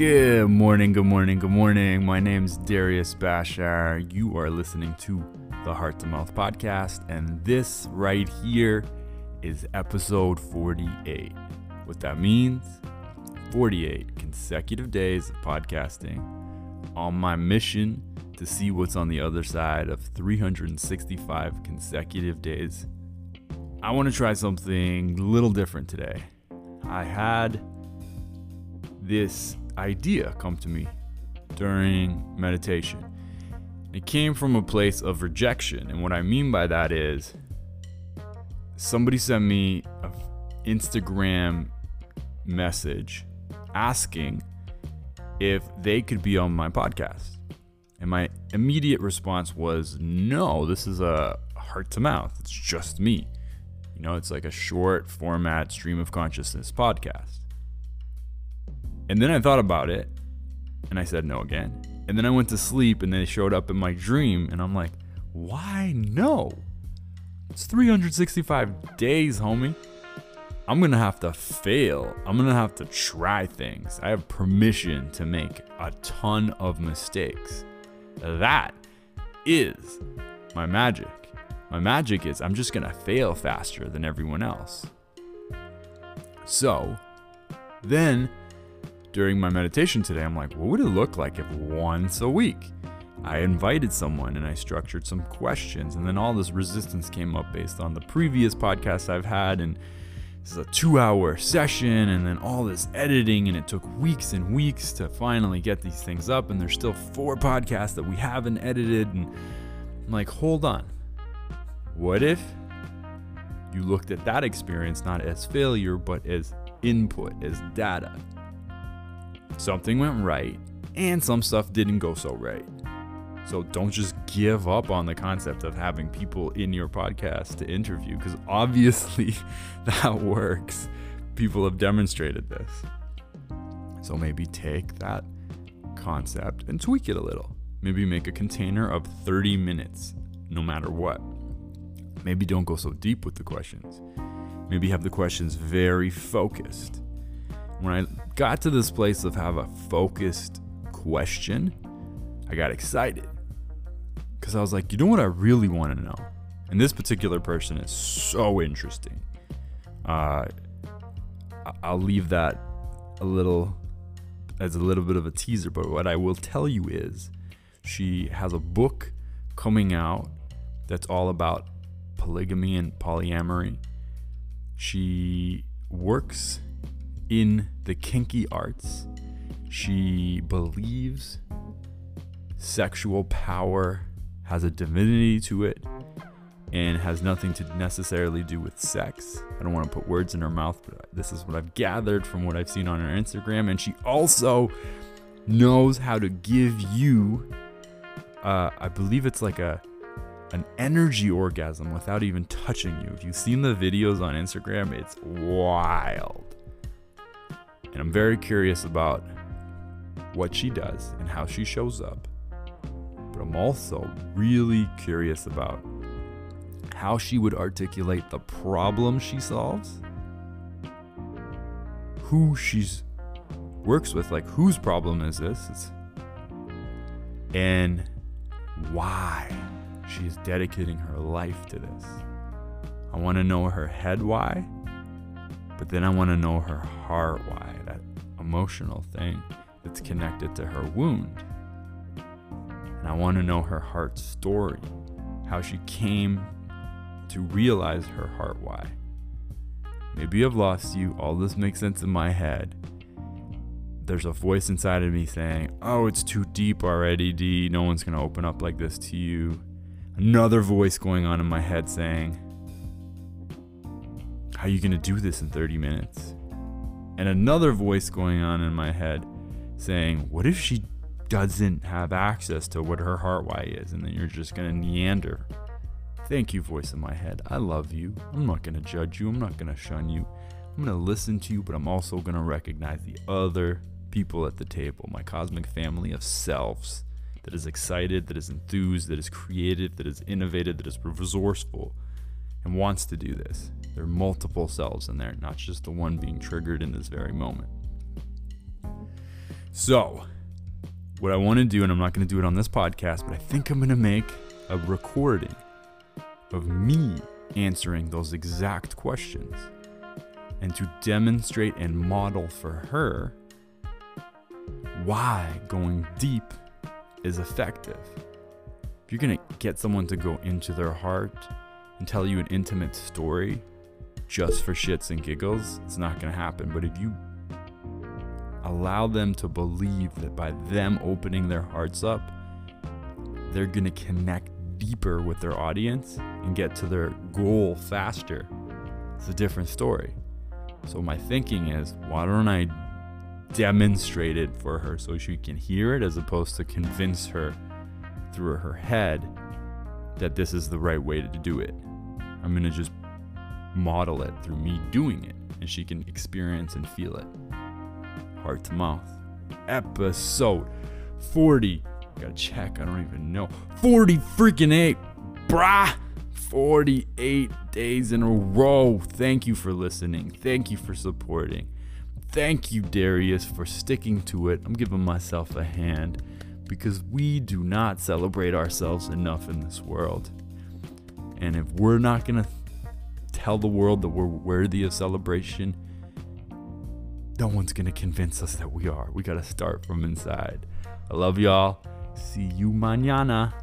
Good morning, good morning, good morning. My name's Darius Bashar. You are listening to the Heart to Mouth podcast, and this right here is episode 48. What that means 48 consecutive days of podcasting on my mission to see what's on the other side of 365 consecutive days. I want to try something a little different today. I had this idea come to me during meditation. It came from a place of rejection. And what I mean by that is somebody sent me an Instagram message asking if they could be on my podcast. And my immediate response was no, this is a heart to mouth. It's just me. You know, it's like a short format stream of consciousness podcast. And then I thought about it and I said no again. And then I went to sleep and they showed up in my dream and I'm like, why no? It's 365 days, homie. I'm to have to fail. I'm to have to try things. I have permission to make a ton of mistakes. That is my magic. My magic is I'm just to fail faster than everyone else. So, then during my meditation today, I'm like, what would it look like if once a week I invited someone and I structured some questions? And then all this resistance came up based on the previous podcasts I've had. And this is a two hour session, and then all this editing. And it took weeks and weeks to finally get these things up. And there's still four podcasts that we haven't edited. And I'm like, hold on. What if you looked at that experience not as failure, but as input, as data? Something went right and some stuff didn't go so right. So don't just give up on the concept of having people in your podcast to interview because obviously that works. People have demonstrated this. So maybe take that concept and tweak it a little. Maybe make a container of 30 minutes, no matter what. Maybe don't go so deep with the questions. Maybe have the questions very focused when I got to this place of have a focused question, I got excited because I was like, you know what I really want to know? And this particular person is so interesting. Uh, I'll leave that a little as a little bit of a teaser, but what I will tell you is she has a book coming out that's all about polygamy and polyamory. She works in the kinky arts. She believes sexual power has a divinity to it and has nothing to necessarily do with sex. I don't want to put words in her mouth, but this is what I've gathered from what I've seen on her Instagram. And she also knows how to give you, uh, I believe it's like a an energy orgasm without even touching you. If you've seen the videos on Instagram, it's wild. And I'm very curious about what she does and how she shows up. But I'm also really curious about how she would articulate the problem she solves, who she's works with, like whose problem is this? It's, and why she is dedicating her life to this. I want to know her head why, but then I want to know her heart why emotional thing that's connected to her wound. And I want to know her heart story, how she came to realize her heart why. Maybe I've lost you. All this makes sense in my head. There's a voice inside of me saying, Oh, it's too deep already, D. No one's going to open up like this to you. Another voice going on in my head saying, How are you going to do this in 30 minutes? And another voice going on in my head saying, What if she doesn't have access to what her heart why is? And then you're just going to neander. Thank you, voice in my head. I love you. I'm not going to judge you. I'm not going to shun you. I'm going to listen to you, but I'm also going to recognize the other people at the table, my cosmic family of selves that is excited, that is enthused, that is creative, that is innovative, that is resourceful, and wants to do this. There are multiple selves in there, not just the one being triggered in this very moment. So, what I want to do, and I'm not going to do it on this podcast, but I think I'm going to make a recording of me answering those exact questions and to demonstrate and model for her why going deep is effective. If you're going to get someone to go into their heart and tell you an intimate story just for shits and giggles, it's not going to happen. But if you allow them to believe that by them opening their hearts up, they're going to connect deeper with their audience and get to their goal faster. It's a different story. So, my thinking is why don't I demonstrate it for her so she can hear it as opposed to convince her through her head that this is the right way to do it? I'm going to just model it through me doing it and she can experience and feel it. Heart to mouth. Episode 40 Gotta check. I don't even know. 40 freaking eight, brah. 48 days in a row. Thank you for listening. Thank you for supporting. Thank you, Darius, for sticking to it. I'm giving myself a hand because we do not celebrate ourselves enough in this world. And if we're not going to tell the world that we're worthy of celebration, no one's going to convince us that we are. We got to start from inside. I love y'all. See you mañana.